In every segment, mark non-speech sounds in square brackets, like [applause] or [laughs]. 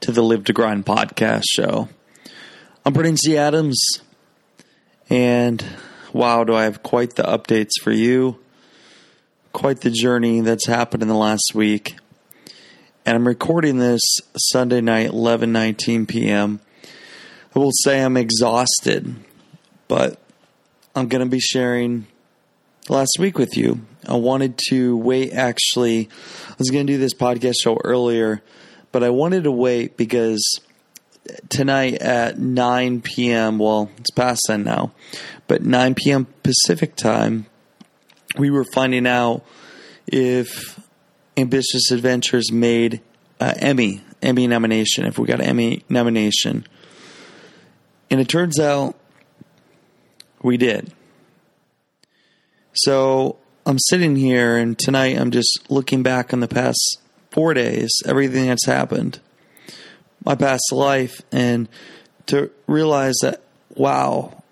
to the Live to Grind podcast show. I'm Brandon T. Adams, and wow, do I have quite the updates for you. Quite the journey that's happened in the last week. And I'm recording this Sunday night, 11:19 p.m. I will say I'm exhausted, but I'm going to be sharing last week with you. I wanted to wait actually. I was going to do this podcast show earlier but I wanted to wait because tonight at 9 p.m., well, it's past then now, but 9 p.m. Pacific time, we were finding out if Ambitious Adventures made uh, Emmy, Emmy nomination, if we got an Emmy nomination. And it turns out we did. So I'm sitting here, and tonight I'm just looking back on the past four days, everything that's happened, my past life, and to realize that, wow,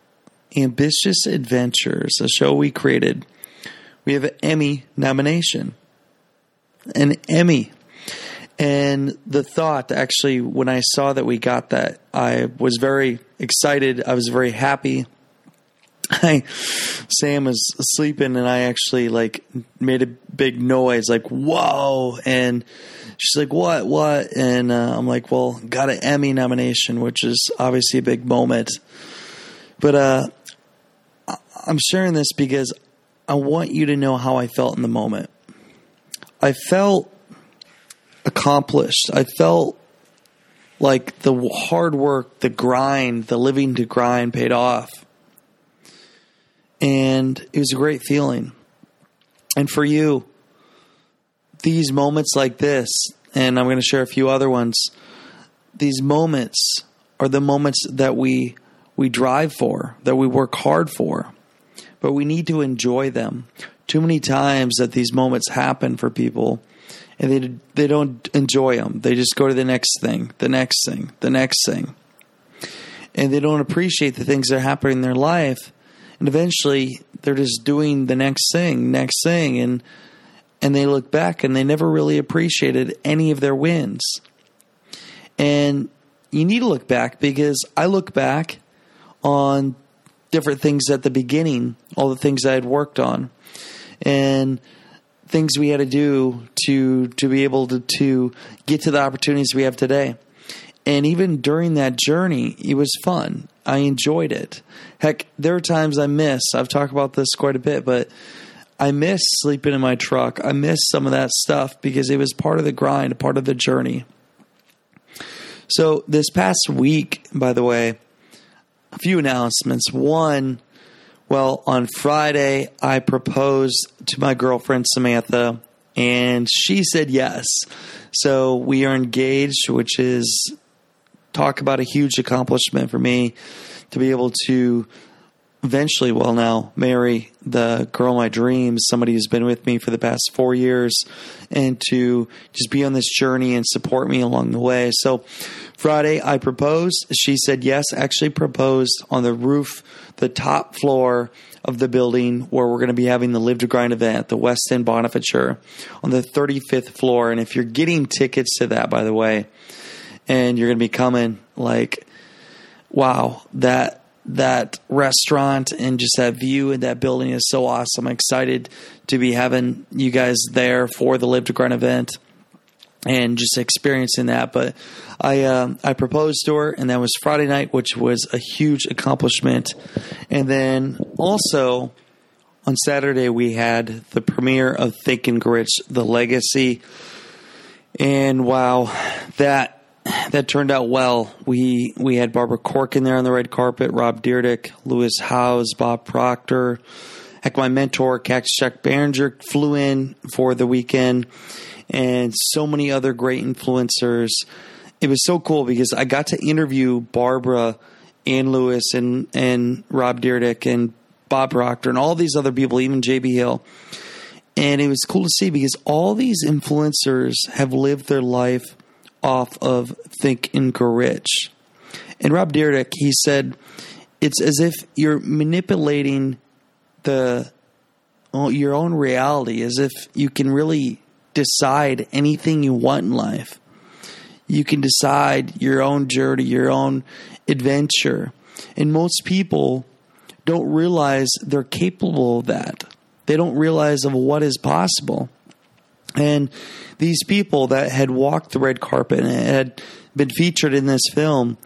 Ambitious Adventures, a show we created, we have an Emmy nomination. An Emmy. And the thought, actually, when I saw that we got that, I was very excited. I was very happy. I Sam was sleeping and I actually like made a big noise like whoa and she's like what what? And uh, I'm like well got an Emmy nomination which is obviously a big moment. But uh I'm sharing this because I want you to know how I felt in the moment. I felt accomplished. I felt like the hard work the grind the living to grind paid off and it was a great feeling. And for you, these moments like this, and I'm going to share a few other ones, these moments are the moments that we we drive for, that we work hard for. But we need to enjoy them. Too many times that these moments happen for people and they they don't enjoy them. They just go to the next thing, the next thing, the next thing. And they don't appreciate the things that are happening in their life and eventually they're just doing the next thing, next thing, and and they look back and they never really appreciated any of their wins. And you need to look back because I look back on different things at the beginning, all the things I had worked on, and things we had to do to to be able to to get to the opportunities we have today. And even during that journey, it was fun. I enjoyed it. Heck, there are times I miss. I've talked about this quite a bit, but I miss sleeping in my truck. I miss some of that stuff because it was part of the grind, part of the journey. So, this past week, by the way, a few announcements. One, well, on Friday, I proposed to my girlfriend, Samantha, and she said yes. So, we are engaged, which is talk about a huge accomplishment for me to be able to eventually, well, now marry the girl of my dreams, somebody who's been with me for the past four years, and to just be on this journey and support me along the way. So, Friday, I proposed. She said yes, actually proposed on the roof, the top floor of the building where we're going to be having the Live to Grind event, the Westin Bonaventure, on the 35th floor. And if you're getting tickets to that, by the way, and you're going to be coming like wow that that restaurant and just that view and that building is so awesome. I'm excited to be having you guys there for the live to grind event and just experiencing that. But i uh, i proposed to her and that was friday night which was a huge accomplishment. And then also on saturday we had the premiere of think and grit the legacy. And wow that that turned out well. We we had Barbara Corcoran there on the red carpet, Rob Dyrdek, Lewis Howes, Bob Proctor. Heck, my mentor, Cactus Jack Behringer, flew in for the weekend, and so many other great influencers. it was so cool because I got to interview Barbara and Lewis and and Rob Dyrdek and Bob Proctor and all these other people, even JB Hill. And it was cool to see because all these influencers have lived their life off of Think and Grow Rich. And Rob Dyrdek, he said, it's as if you're manipulating the your own reality, as if you can really decide anything you want in life. You can decide your own journey, your own adventure. And most people don't realize they're capable of that. They don't realize of what is possible. And these people that had walked the red carpet and had been featured in this film,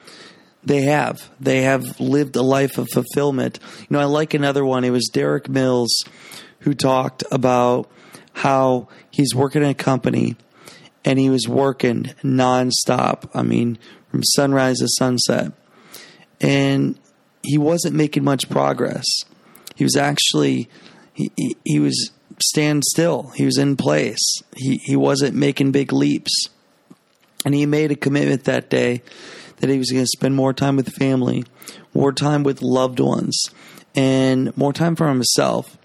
they have. They have lived a life of fulfillment. You know, I like another one. It was Derek Mills who talked about how he's working in a company and he was working nonstop. I mean, from sunrise to sunset. And he wasn't making much progress. He was actually he, he, he was stand still. He was in place. He he wasn't making big leaps. And he made a commitment that day that he was going to spend more time with family, more time with loved ones, and more time for himself.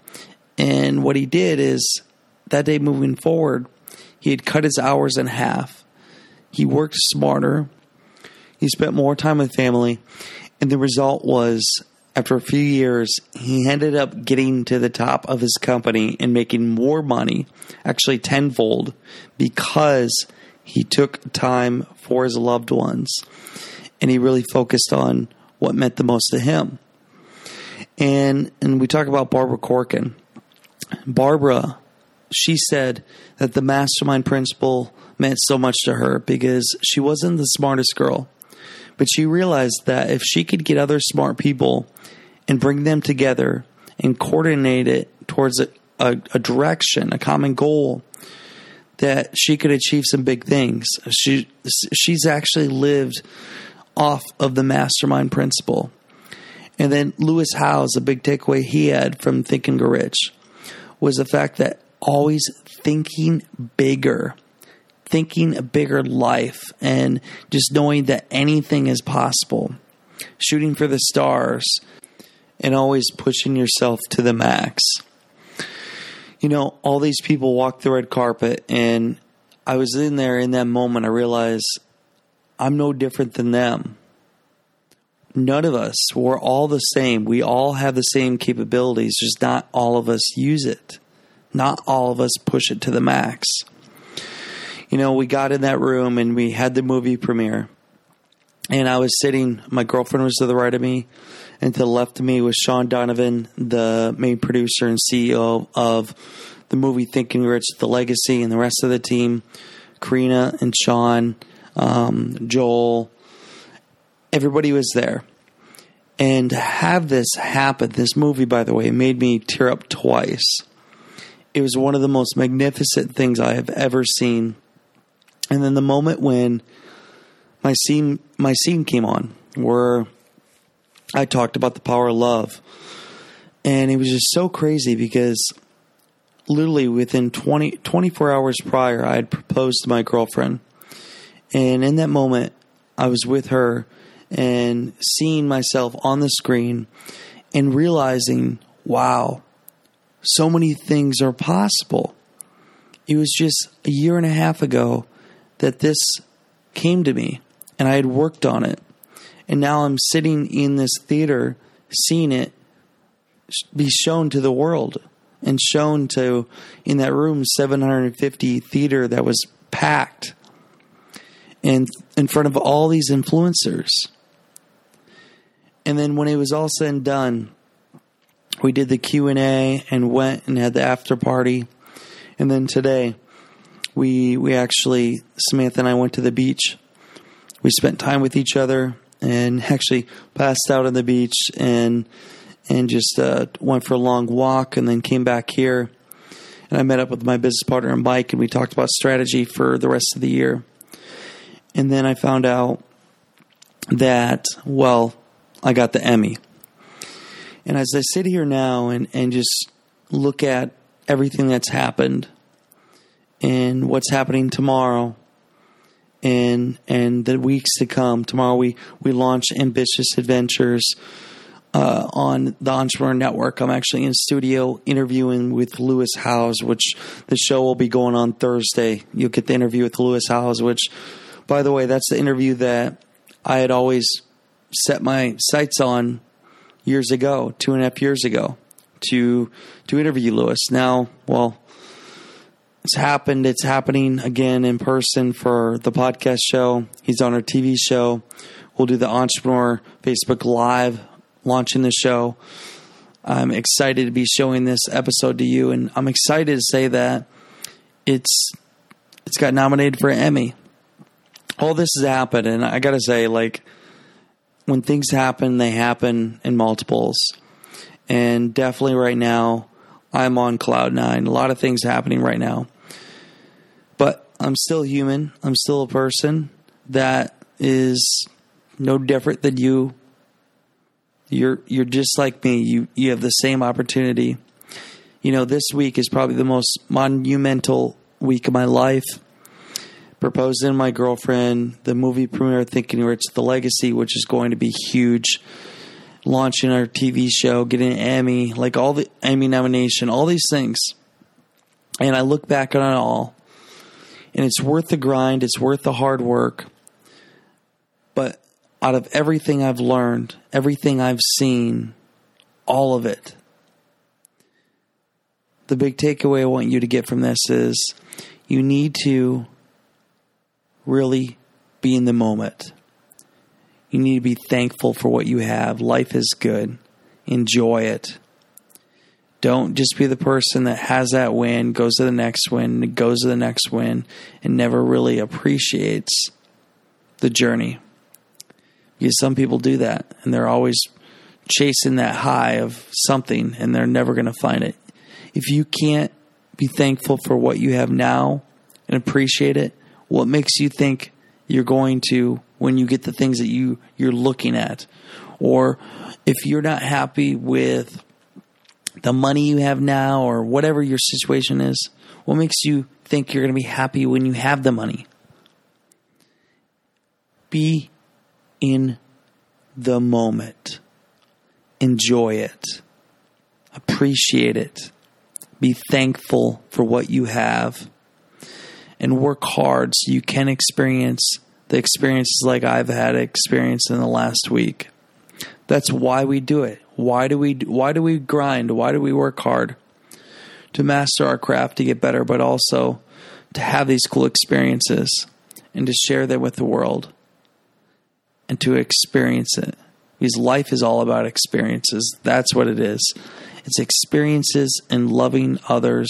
And what he did is that day moving forward, he had cut his hours in half. He worked smarter. He spent more time with family. And the result was, after a few years, he ended up getting to the top of his company and making more money, actually tenfold, because he took time for his loved ones and he really focused on what meant the most to him. And and we talk about Barbara Corcoran. Barbara, she said that the mastermind principle meant so much to her because she wasn't the smartest girl. But she realized that if she could get other smart people and bring them together and coordinate it towards a, a, a direction, a common goal, that she could achieve some big things. She she's actually lived off of the mastermind principle. And then Lewis Howes, a big takeaway he had from Think and Grow Rich was the fact that always thinking bigger thinking a bigger life and just knowing that anything is possible, shooting for the stars, and always pushing yourself to the max. You know, all these people walk the red carpet, and I was in there in that moment. I realized I'm no different than them. None of us, we're all the same. We all have the same capabilities, just not all of us use it. Not all of us push it to the max you know, we got in that room and we had the movie premiere. And I was sitting, my girlfriend was to the right of me, and to the left of me was Sean Donovan, the main producer and CEO of the movie Thinking Rich, The Legacy, and the rest of the team, Karina and Sean, um, Joel, everybody was there. And to have this happen, this movie, by the way, made me tear up twice. It was one of the most magnificent things I have ever seen and then the moment when my scene my scene came on where I talked about the power of love. And it was just so crazy because literally within 20, 24 hours prior, I had proposed to my girlfriend. And in that moment, I was with her and seeing myself on the screen and realizing, wow, so many things are possible. It was just a year and a half ago that this came to me and I had worked on it. And now I'm sitting in this theater seeing it be shown to the world and shown to in that room 750 theater that was packed and in front of all these influencers. And then when it was all said and done, we did the Q&A and went and had the after party. And then today we we actually Samantha and I went to the beach. We spent time with each other and [laughs] actually passed out on the beach and and just uh, went for a long walk and then came back here. And I met up with my business partner and Mike and we talked about strategy for the rest of the year. And then I found out that well, I got the Emmy. And as I sit here now and, and just look at everything that's happened and what's happening tomorrow and and the weeks to come. Tomorrow we we launch Ambitious Adventures uh, on the Entrepreneur Network. I'm actually in studio interviewing with Lewis Howes, which the show will be going on Thursday. You'll get the interview with Lewis Howes, which, by the way, that's the interview that I had always set my sights on years ago, two and a half years ago, to to interview Lewis. Now, well, it's happened. It's happening again in person for the podcast show. He's on our TV show. We'll do the Entrepreneur Facebook Live launching the show. I'm excited to be showing this episode to you, and I'm excited to say that it's it's got nominated for an Emmy. All this has happened, and I got to say, like when things happen, they happen in multiples, and definitely right now, I'm on cloud nine. A lot of things happening right now, but I'm still human. I'm still a person that is no different than you you're you're just like me. You you have the same opportunity. You know, this week is probably the most monumental week of my life. Proposing my girlfriend, the movie premiere Thinking Rich, The Legacy, which is going to be huge. Launching our TV show, getting an Emmy, like all the Emmy nomination, all these things. And I look back on it all, and it's worth the grind, it's worth the hard work. But out of everything I've learned, everything I've seen, all of it, the big takeaway I want you to get from this is you need to really be in the moment. You need to be thankful for what you have. Life is good. Enjoy it. Don't just be the person that has that win, goes to the next win, goes to the next win, and never really appreciates the journey. Because some people do that and they're always chasing that high of something and they're never going to find it. If you can't be thankful for what you have now and appreciate it, what makes you think you're going to when you get the things that you you're looking at? Or if you're not happy with the money you have now or whatever your situation is, what makes you think you're going to be happy when you have the money? Be in the moment. Enjoy it. Appreciate it. Be thankful for what you have. And work hard so you can experience the experiences like I've had experience in the last week. That's why we do it. Why do we why do we grind? Why do we work hard? To master our craft to get better, but also to have these cool experiences and to share them with the world and to experience it. Because life is all about experiences. That's what it is. It's experiences and loving others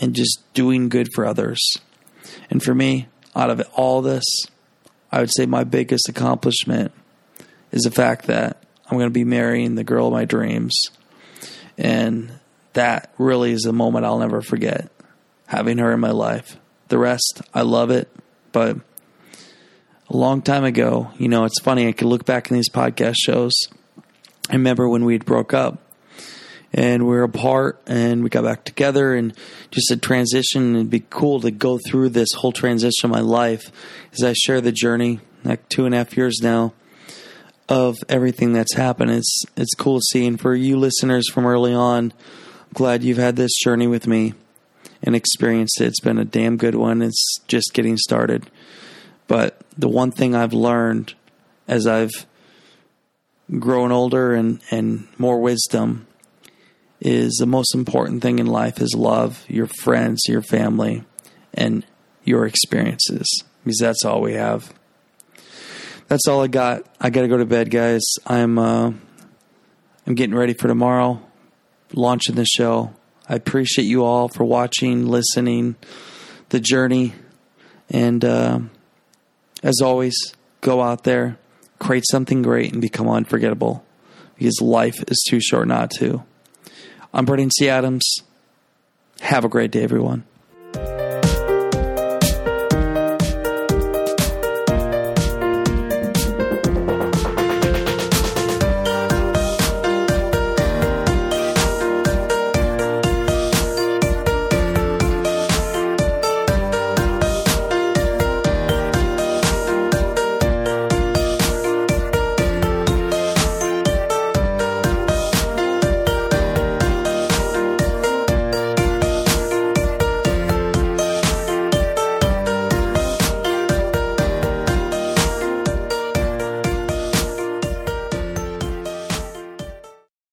and just doing good for others. And for me, out of all this, I would say my biggest accomplishment is the fact that I'm going to be marrying the girl of my dreams. And that really is a moment I'll never forget having her in my life. The rest, I love it, but a long time ago. You know, it's funny. I could look back in these podcast shows. I remember when we'd broke up and we are apart and we got back together and just a transition. It'd be cool to go through this whole transition of my life as I share the journey, like two and a half years now, of everything that's happened. It's it's cool seeing for you listeners from early on. I'm glad you've had this journey with me and experienced it. It's been a damn good one. It's just getting started. But the one thing I've learned as I've grown older and, and more wisdom is the most important thing in life is love, your friends, your family, and your experiences. Because that's all we have. That's all I got. I got to go to bed, guys. I'm uh, I'm getting ready for tomorrow, launching the show. I appreciate you all for watching, listening, the journey, and. Uh, as always, go out there, create something great, and become unforgettable because life is too short not to. I'm Brandon T. Adams. Have a great day, everyone.